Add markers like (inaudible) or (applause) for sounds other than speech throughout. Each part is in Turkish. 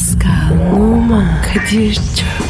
Pascal, Oman, Kadir çok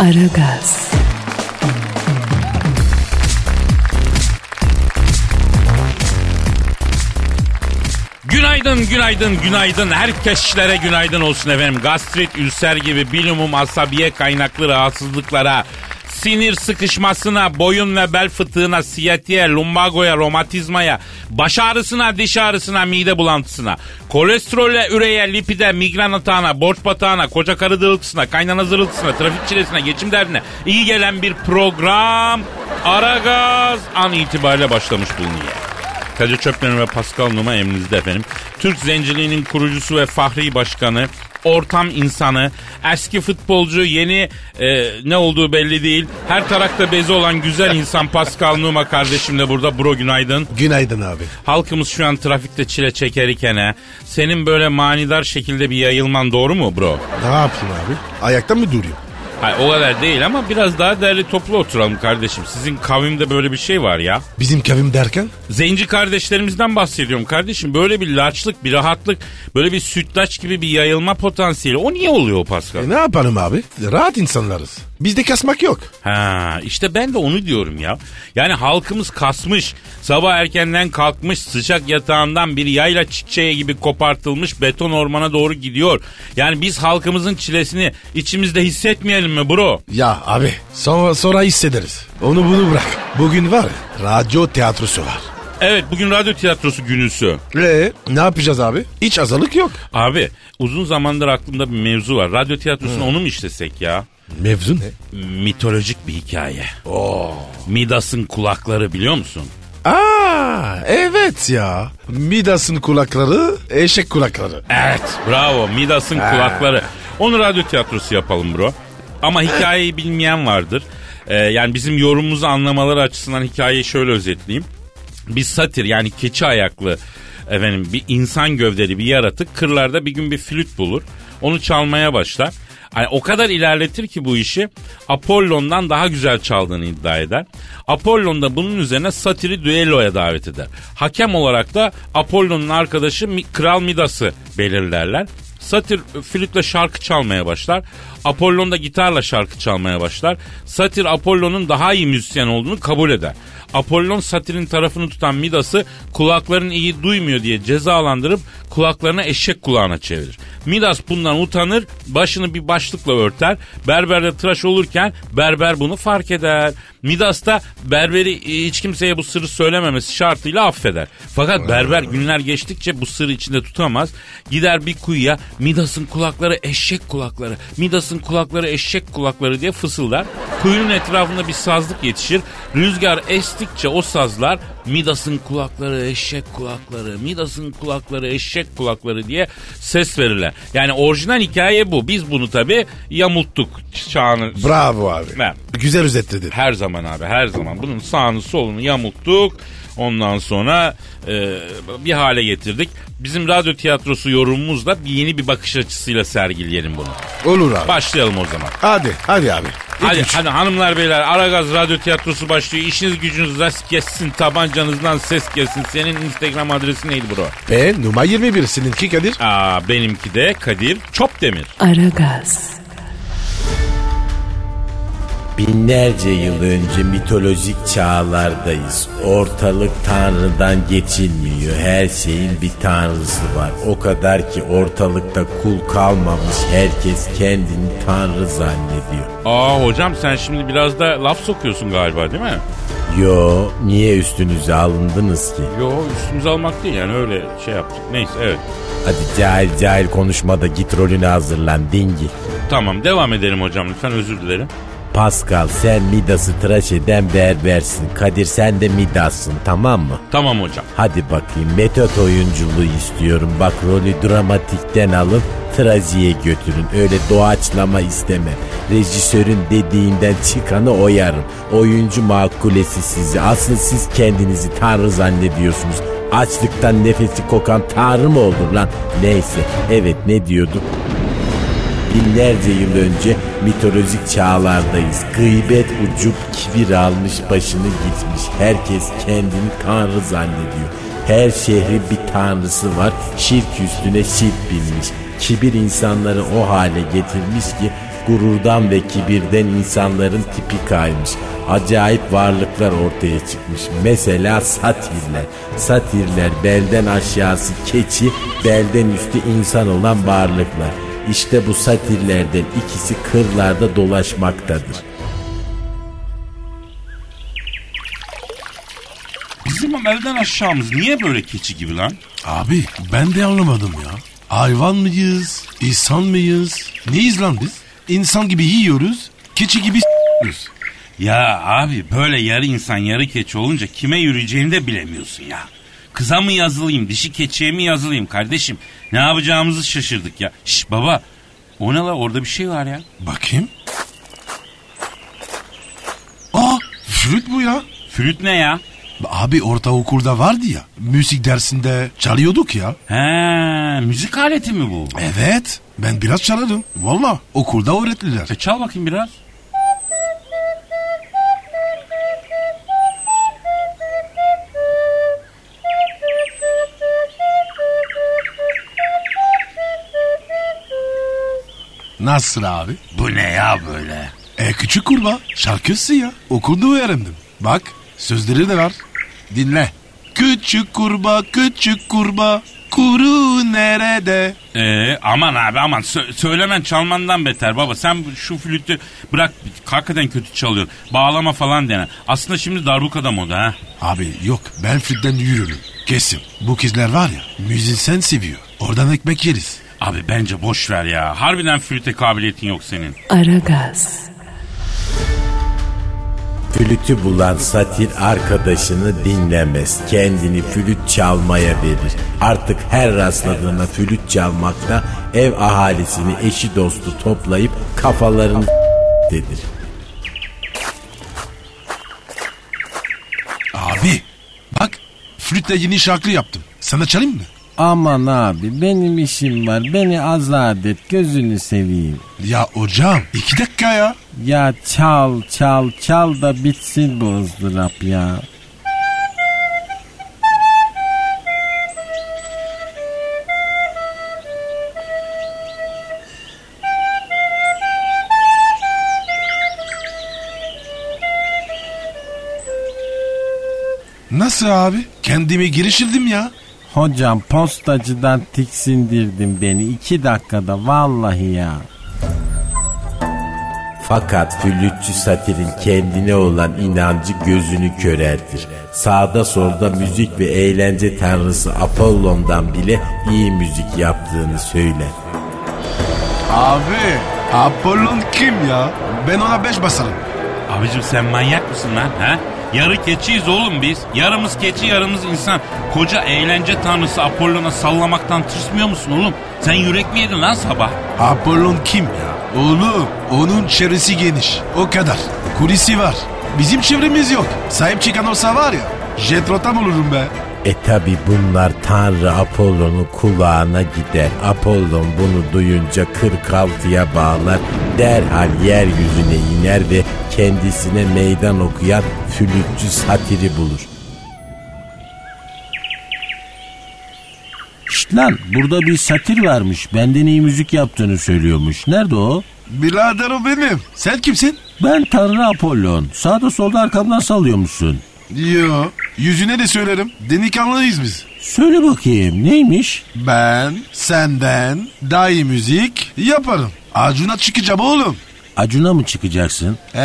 Aragaz, Günaydın, günaydın, günaydın. Herkeslere günaydın olsun efendim. Gastrit, ülser gibi bilumum asabiye kaynaklı rahatsızlıklara, sinir sıkışmasına, boyun ve bel fıtığına, siyatiye, lumbagoya, romatizmaya, baş ağrısına, diş ağrısına, mide bulantısına, kolesterole, üreye, lipide, migren atağına, borç batağına, koca karı dırıltısına, kaynana zırıltısına, trafik çilesine, geçim derdine iyi gelen bir program Aragaz an itibariyle başlamış bulunuyor. Kadir Çöpmen ve Pascal Numa emrinizde efendim. Türk zenciliğinin kurucusu ve fahri başkanı, ortam insanı, eski futbolcu, yeni e, ne olduğu belli değil. Her tarakta bezi olan güzel insan Pascal Numa kardeşim de burada. Bro günaydın. Günaydın abi. Halkımız şu an trafikte çile çekerken he, senin böyle manidar şekilde bir yayılman doğru mu bro? Ne yapayım abi? Ayakta mı durayım? Hayır, o kadar değil ama biraz daha derli toplu oturalım kardeşim. Sizin kavimde böyle bir şey var ya. Bizim kavim derken? Zenci kardeşlerimizden bahsediyorum kardeşim. Böyle bir laçlık, bir rahatlık, böyle bir sütlaç gibi bir yayılma potansiyeli. O niye oluyor Pascal? E ne yapalım abi? Rahat insanlarız. Bizde kasmak yok. Ha, işte ben de onu diyorum ya. Yani halkımız kasmış, sabah erkenden kalkmış, sıcak yatağından bir yayla çiçeği gibi kopartılmış beton ormana doğru gidiyor. Yani biz halkımızın çilesini içimizde hissetmeyelim mi bro? Ya abi sonra, sonra hissederiz. Onu bunu bırak. Bugün var radyo tiyatrosu var. Evet bugün radyo tiyatrosu günüsü. Ee, ne yapacağız abi? Hiç azalık yok. Abi uzun zamandır aklımda bir mevzu var. Radyo tiyatrosunu onu mu işlesek ya? Mevzu ne? Mitolojik bir hikaye. Midas'ın kulakları biliyor musun? Aa evet ya. Midas'ın kulakları eşek kulakları. Evet bravo Midas'ın kulakları. Onu radyo tiyatrosu yapalım bro. Ama hikayeyi bilmeyen vardır. Ee, yani bizim yorumumuzu anlamaları açısından hikayeyi şöyle özetleyeyim. Bir satir yani keçi ayaklı efendim bir insan gövdeli bir yaratık kırlarda bir gün bir flüt bulur. Onu çalmaya başlar. Yani o kadar ilerletir ki bu işi Apollon'dan daha güzel çaldığını iddia eder. Apollon da bunun üzerine Satir'i düelloya davet eder. Hakem olarak da Apollon'un arkadaşı Kral Midas'ı belirlerler. Satir flütle şarkı çalmaya başlar. Apollon da gitarla şarkı çalmaya başlar. Satir Apollon'un daha iyi müzisyen olduğunu kabul eder. Apollon Satir'in tarafını tutan Midas'ı kulakların iyi duymuyor diye cezalandırıp kulaklarına eşek kulağına çevirir. Midas bundan utanır, başını bir başlıkla örter. Berber de tıraş olurken berber bunu fark eder. Midas da berberi hiç kimseye bu sırrı söylememesi şartıyla affeder. Fakat berber günler geçtikçe bu sırrı içinde tutamaz. Gider bir kuyuya Midas'ın kulakları eşek kulakları, Midas'ın kulakları eşek kulakları diye fısıldar. Kuyunun etrafında bir sazlık yetişir. Rüzgar estikçe o sazlar Midas'ın kulakları eşek kulakları, Midas'ın kulakları eşek kulakları diye ses verirler. Yani orijinal hikaye bu. Biz bunu tabi yamulttuk çağını. Bravo abi. Ben. Güzel özetledin. Her zaman abi her zaman. Bunun sağını solunu yamulttuk. Ondan sonra e, bir hale getirdik. Bizim radyo tiyatrosu yorumumuzla bir yeni bir bakış açısıyla sergileyelim bunu. Olur abi. Başlayalım o zaman. Hadi hadi abi. Hadi, hadi hanımlar beyler Aragaz radyo tiyatrosu başlıyor. İşiniz gücünüz rast kessin tabancanızdan ses gelsin. Senin Instagram adresi neydi bro? Ben numara 21 seninki Kadir. Aa, benimki de Kadir Çopdemir. Aragaz, Binlerce yıl önce mitolojik çağlardayız. Ortalık tanrıdan geçilmiyor. Her şeyin bir tanrısı var. O kadar ki ortalıkta kul kalmamış. Herkes kendini tanrı zannediyor. Aa hocam sen şimdi biraz da laf sokuyorsun galiba değil mi? Yo niye üstünüze alındınız ki? Yo üstümüze almak değil yani öyle şey yaptık. Neyse evet. Hadi cahil cahil konuşma da git rolünü hazırlan dingi. Tamam devam edelim hocam lütfen özür dilerim. Pascal sen Midas'ı tıraş eden berbersin. Kadir sen de Midas'sın tamam mı? Tamam hocam. Hadi bakayım metot oyunculuğu istiyorum. Bak rolü dramatikten alın trajiye götürün. Öyle doğaçlama istemem. Rejisörün dediğinden çıkanı oyarım. Oyuncu makulesi sizi. Asıl siz kendinizi tanrı zannediyorsunuz. Açlıktan nefesi kokan tanrı mı olur lan? Neyse evet ne diyorduk? Binlerce yıl önce mitolojik çağlardayız. Gıybet ucup kibir almış başını gitmiş. Herkes kendini tanrı zannediyor. Her şehrin bir tanrısı var. Şirk üstüne şirk binmiş. Kibir insanları o hale getirmiş ki gururdan ve kibirden insanların tipi kaymış. Acayip varlıklar ortaya çıkmış. Mesela satirler. Satirler belden aşağısı keçi, belden üstü insan olan varlıklar. İşte bu satirlerden ikisi kırlarda dolaşmaktadır. Bizim elden aşağımız niye böyle keçi gibi lan? Abi ben de anlamadım ya. Hayvan mıyız? İnsan mıyız? Neyiz lan biz? İnsan gibi yiyoruz. Keçi gibi s**yoruz. Ya abi böyle yarı insan yarı keçi olunca kime yürüyeceğini de bilemiyorsun ya. Kıza mı yazılayım dişi keçiye mi yazılayım kardeşim? Ne yapacağımızı şaşırdık ya. Şş baba o ne la orada bir şey var ya. Bakayım. Aa flüt bu ya. Flüt ne ya? Abi ortaokulda vardı ya. Müzik dersinde çalıyorduk ya. He müzik aleti mi bu? Evet. Ben biraz çalarım. Valla okulda öğrettiler. E çal bakayım biraz. Nasıl abi? Bu ne ya böyle? E küçük kurbağa şarkısı ya. Okulda öğrendim. Bak sözleri de var. Dinle. Küçük kurbağa küçük kurbağa kuru nerede? Ee, aman abi aman Sö- söylemen çalmandan beter baba. Sen şu flütü bırak hakikaten kötü çalıyorsun. Bağlama falan dene. Aslında şimdi darbukada moda ha. Abi yok ben flütten yürürüm. Kesin. Bu kızlar var ya müzisyen seviyor. Oradan ekmek yeriz. Abi bence boş ver ya. Harbiden flüte kabiliyetin yok senin. Aragaz, Flütü bulan satir arkadaşını dinlemez. Kendini flüt çalmaya verir. Artık her rastladığına flüt çalmakta ev ahalisini eşi dostu toplayıp kafalarını (laughs) dedir. Abi bak flütle yeni şarkı yaptım. Sana çalayım mı? Aman abi benim işim var beni azat et gözünü seveyim. Ya hocam iki dakika ya. Ya çal çal çal da bitsin bu ızdırap ya. Nasıl abi? Kendimi girişildim ya. Hocam postacıdan tiksindirdin beni iki dakikada vallahi ya. Fakat flütçü satirin kendine olan inancı gözünü köreltir. Sağda solda müzik ve eğlence tanrısı Apollon'dan bile iyi müzik yaptığını söyler. Abi Apollon kim ya? Ben ona beş basarım. Abicim sen manyak mısın lan ha? Yarı keçiyiz oğlum biz. Yarımız keçi yarımız insan. Koca eğlence tanrısı Apollon'a sallamaktan tırsmıyor musun oğlum? Sen yürek mi yedin lan sabah? Apollon kim ya? Oğlum onun çevresi geniş. O kadar. Kulisi var. Bizim çevremiz yok. Sahip çıkan olsa var ya. Jet rotam olurum be. E tabi bunlar Tanrı Apollon'un kulağına gider. Apollon bunu duyunca 46'ya bağlar. Derhal yeryüzüne iner ve kendisine meydan okuyan flütçü satiri bulur. Şşt lan burada bir satir varmış. Benden iyi müzik yaptığını söylüyormuş. Nerede o? Birader o benim. Sen kimsin? Ben Tanrı Apollon. Sağda solda arkamdan sallıyormuşsun. Yo. Yüzüne de söylerim. Delikanlıyız biz. Söyle bakayım neymiş? Ben senden daha iyi müzik yaparım. Acuna çıkacağım oğlum. Acuna mı çıkacaksın? Ee,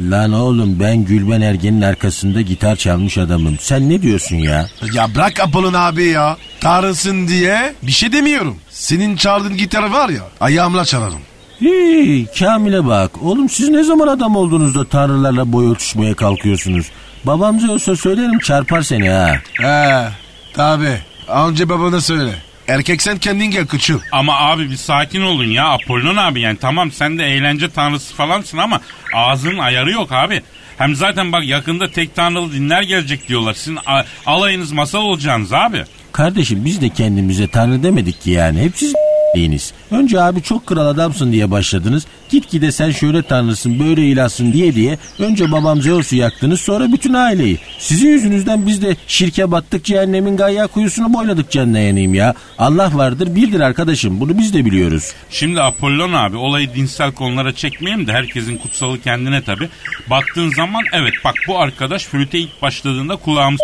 Lan oğlum ben Gülben Ergen'in arkasında gitar çalmış adamım. Sen ne diyorsun ya? ya bırak Apollon abi ya. Tanrısın diye bir şey demiyorum. Senin çaldığın gitarı var ya ayağımla çalarım. Hii, Kamil'e bak. Oğlum siz ne zaman adam oldunuz da tanrılarla boy ölçüşmeye kalkıyorsunuz? Babam olsa söylerim çarpar seni ha. He tabi. Önce babana söyle. Erkek sen kendin gel kıçıl. Ama abi bir sakin olun ya Apollon abi yani tamam sen de eğlence tanrısı falansın ama ağzının ayarı yok abi. Hem zaten bak yakında tek tanrılı dinler gelecek diyorlar. Sizin alayınız masal olacaksınız abi. Kardeşim biz de kendimize tanrı demedik ki yani. Hep siz değiniz. Önce abi çok kral adamsın diye başladınız. Gitgide sen şöyle tanrısın böyle ilahsın diye diye önce babam Zeus'u yaktınız sonra bütün aileyi. Sizin yüzünüzden biz de şirke battık cehennemin gayya kuyusunu boyladık canına yanayım ya. Allah vardır birdir arkadaşım bunu biz de biliyoruz. Şimdi Apollon abi olayı dinsel konulara çekmeyeyim de herkesin kutsalı kendine tabi. Baktığın zaman evet bak bu arkadaş flüte ilk başladığında kulağımız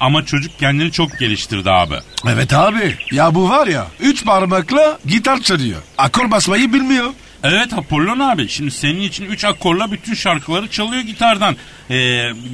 ama çocuk kendini çok geliştirdi abi. Evet abi. Ya bu var ya üç parmakla gitar çalıyor. Akor basmayı bilmiyor. Evet Apollon abi şimdi senin için 3 akorla bütün şarkıları çalıyor gitardan. Ee,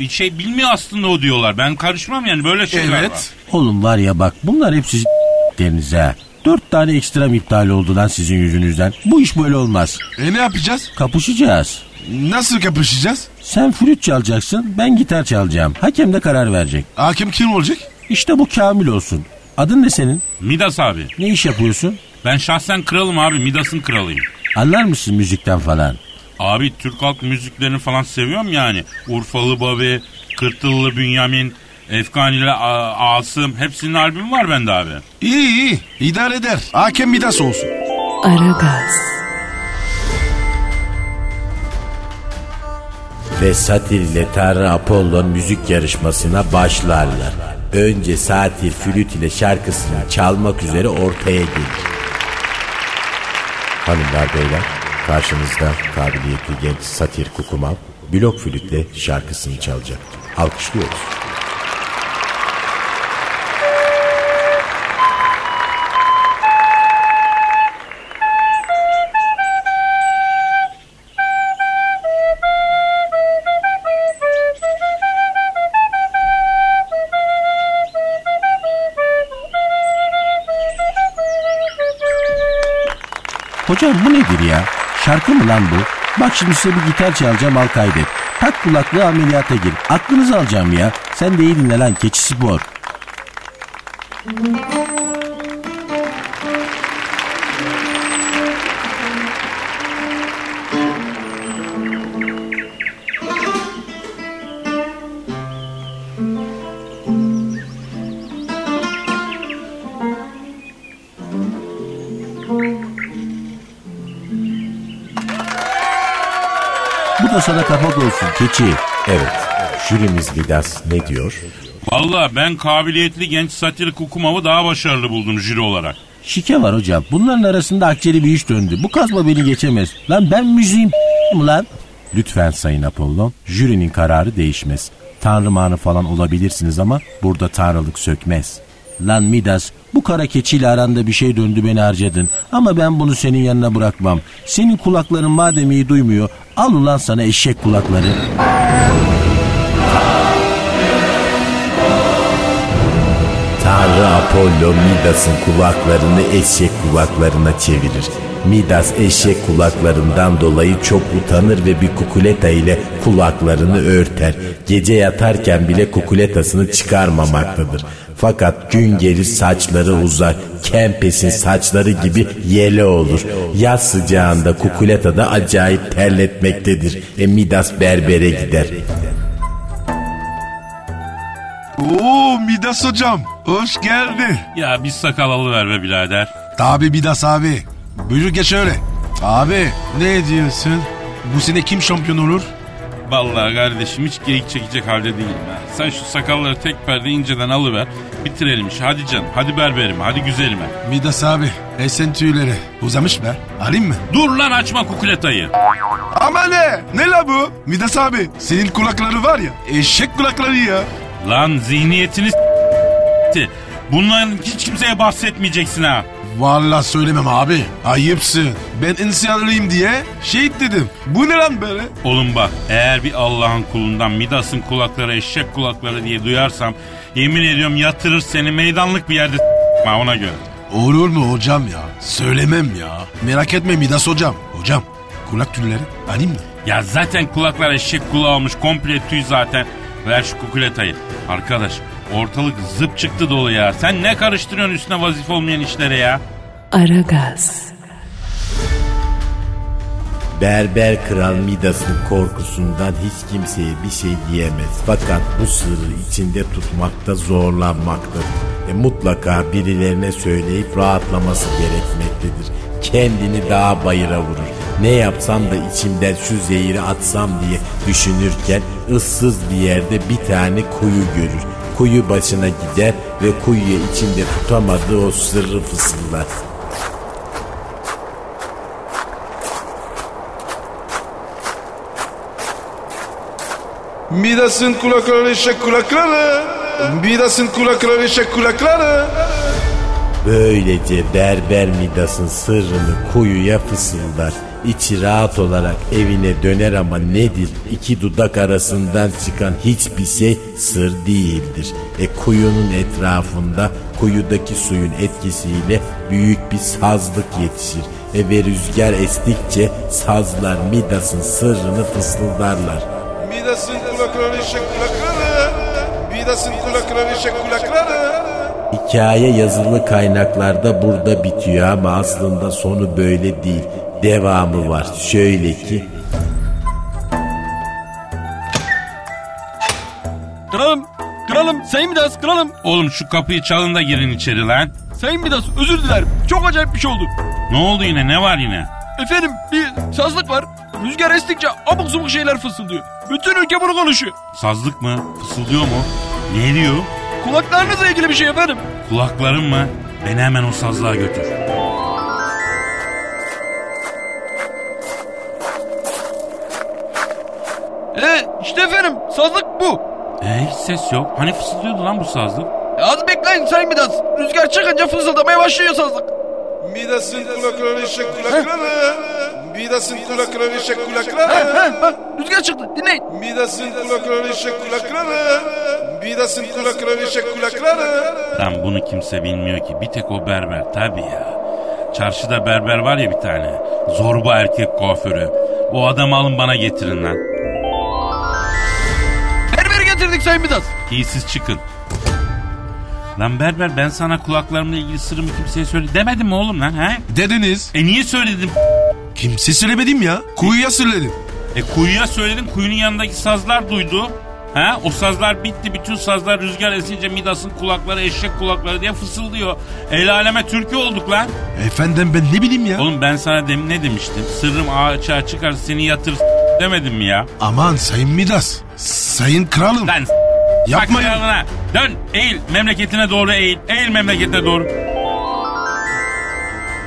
bir şey bilmiyor aslında o diyorlar. Ben karışmam yani böyle şeyler Evet. var. Oğlum var ya bak bunlar hep sizin (laughs) denize. Dört tane ekstrem iptal oldu lan sizin yüzünüzden. Bu iş böyle olmaz. E ne yapacağız? Kapışacağız. Nasıl kapışacağız? Sen flüt çalacaksın, ben gitar çalacağım. Hakem de karar verecek. Hakim kim olacak? İşte bu Kamil olsun. Adın ne senin? Midas abi. Ne iş yapıyorsun? Ben şahsen kralım abi. Midas'ın kralıyım. Anlar mısın müzikten falan? Abi Türk halk müziklerini falan seviyorum yani. Urfalı Babi, Kırtıllı Bünyamin, Efkanili A- Asım hepsinin albümü var bende abi. İyi iyi. İdare eder. Hakem Midas olsun. Aragaz, Ve Satir ile Tanrı Apollon müzik yarışmasına başlarlar. Önce Satir flüt ile şarkısını çalmak üzere ortaya gelir. Hanımlar beyler karşınızda kabiliyetli genç Satir Kukumav blok flütle şarkısını çalacak. Alkışlıyoruz. Hocam bu nedir ya? Şarkı mı lan bu? Bak şimdi size bir gitar çalacağım al kaydet. Tak kulaklığı ameliyata gir. Aklınızı alacağım ya. Sen de iyi dinle lan keçi spor. Sana kapak olsun keçi. Evet. Jürimiz Vidas ne diyor? Valla ben kabiliyetli genç satir Kukumav'ı daha başarılı buldum jüri olarak. Şike var hocam. Bunların arasında akçeli bir iş döndü. Bu kazma beni geçemez. Lan ben müziğim lan? Lütfen Sayın Apollon. Jürinin kararı değişmez. Tanrı manı falan olabilirsiniz ama burada tanrılık sökmez. Lan Midas bu kara keçiyle aranda bir şey döndü beni harcadın. Ama ben bunu senin yanına bırakmam. Senin kulakların madem iyi duymuyor al ulan sana eşek kulakları. Tanrı Apollo Midas'ın kulaklarını eşek kulaklarına çevirir. Midas eşek kulaklarından dolayı çok utanır ve bir kukuleta ile kulaklarını örter. Gece yatarken bile kukuletasını çıkarmamaktadır. Fakat gün gelir saçları uzar. Kempes'in saçları gibi yele olur. Yaz sıcağında kukuleta da acayip terletmektedir. E Midas berbere gider. Oo Midas hocam. Hoş geldin. Ya bir sakal alıver be birader. Tabi Midas abi. Buyur geç öyle. Abi ne diyorsun? Bu sene kim şampiyon olur? Vallahi kardeşim hiç geyik çekecek halde değilim ha. Sen şu sakalları tek perde inceden alıver. Bitirelim işi. Hadi canım. Hadi berberime. Hadi güzelime. Midas abi. Esen tüyleri. Uzamış be. Alayım mı? Dur lan açma kukuletayı. Ama ne? Ne la bu? Midas abi. Senin kulakları var ya. Eşek kulakları ya. Lan zihniyetini s**ti. Bunların hiç kimseye bahsetmeyeceksin ha. Vallahi söylemem abi. Ayıpsın. Ben insiyanlıyım diye şehit dedim. Bu ne lan böyle? Oğlum bak eğer bir Allah'ın kulundan Midas'ın kulakları eşek kulakları diye duyarsam yemin ediyorum yatırır seni meydanlık bir yerde s**ma ona göre. Olur mu hocam ya? Söylemem ya. Merak etme Midas hocam. Hocam kulak tülleri alayım mı? Ya zaten kulaklar eşek kulağı olmuş. Komple tüy zaten. Ver şu kukuletayı. Arkadaş ortalık zıp çıktı dolu ya. Sen ne karıştırıyorsun üstüne vazife olmayan işlere ya? Aragaz, Berber kral Midas'ın korkusundan hiç kimseye bir şey diyemez. Fakat bu sırrı içinde tutmakta zorlanmaktadır. E, mutlaka birilerine söyleyip rahatlaması gerekmektedir. Kendini daha bayıra vurur. Ne yapsam da içimden şu zehiri atsam diye düşünürken ıssız bir yerde bir tane kuyu görür. Kuyu başına gider ve kuyuya içinde tutamadığı o sırrı fısıldar. Midas'ın kulakları eşek kulakları. Midas'ın kulakları eşek kulakları. Böylece berber Midas'ın sırrını kuyuya fısıldar. İçi rahat olarak evine döner ama nedir? İki dudak arasından çıkan hiçbir şey sır değildir. E kuyunun etrafında kuyudaki suyun etkisiyle büyük bir sazlık yetişir. E ve rüzgar estikçe sazlar Midas'ın sırrını fısıldarlar. Midas'ın kulakları eşek kulakları. Midas'ın kulakları eşek kulakları. Hikaye yazılı kaynaklarda burada bitiyor ama aslında sonu böyle değil. Devamı var. Şöyle ki Kralım, kralım, Sayın Midas, kralım. Oğlum şu kapıyı çalın da girin içeri lan. Sayın Midas özür dilerim. Çok acayip bir şey oldu. Ne oldu yine ne var yine? Efendim bir sazlık var. Rüzgar estikçe abuk subuk şeyler fısıldıyor. Bütün ülke bunu konuşuyor. Sazlık mı? Fısıldıyor mu? Ne diyor? Kulaklarınızla ilgili bir şey efendim. Kulakların mı? Beni hemen o sazlığa götür. İşte efendim sazlık bu. E hiç ses yok. Hani fısıldıyordu lan bu sazlık? E, az bekleyin Sayın Midas. Rüzgar çıkınca fısıldamaya başlıyor sazlık. Midas'ın kulakları eşek kulakları. Midas'ın kulakları eşek Ha, kulakları. Rüzgar çıktı dinleyin. Midas'ın kulakları eşek kulakları. Midas'ın kulakları eşek kulakları. Lan bunu kimse bilmiyor ki. Bir tek o berber tabii ya. Çarşıda berber var ya bir tane. Zorba erkek kuaförü. O adamı alın bana getirin lan. Sayın Midas. İyi siz çıkın. Lan berber ben sana kulaklarımla ilgili sırrımı kimseye söyle demedim mi oğlum lan he? Dediniz. E niye söyledim? Kimse söylemedim ya. Kuyuya söyledim. E kuyuya söyledin kuyunun yanındaki sazlar duydu. Ha? O sazlar bitti bütün sazlar rüzgar esince Midas'ın kulakları eşek kulakları diye fısıldıyor. El aleme türkü olduk lan. Efendim ben ne bileyim ya. Oğlum ben sana demin ne demiştim? Sırrım açığa çıkar seni yatır demedim mi ya? Aman Sayın Midas. Sayın kralım. Lan Yapmayın. bak yanına. Dön eğil memleketine doğru eğil. Eğil memleketine doğru.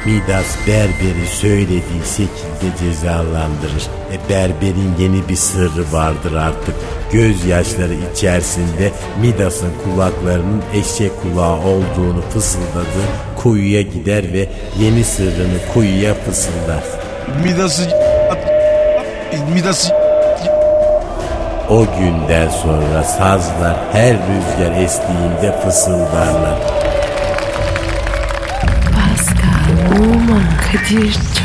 Midas berberi söylediği şekilde cezalandırır. E berberin yeni bir sırrı vardır artık. Gözyaşları içerisinde Midas'ın kulaklarının eşek kulağı olduğunu fısıldadı. Kuyuya gider ve yeni sırrını kuyuya fısıldar. Midas'ı Midas'ı O günden sonra sazlar her rüzgar estiğinde fısıldarlar. Pascal, Oman, Kadir çok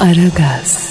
Aragaz.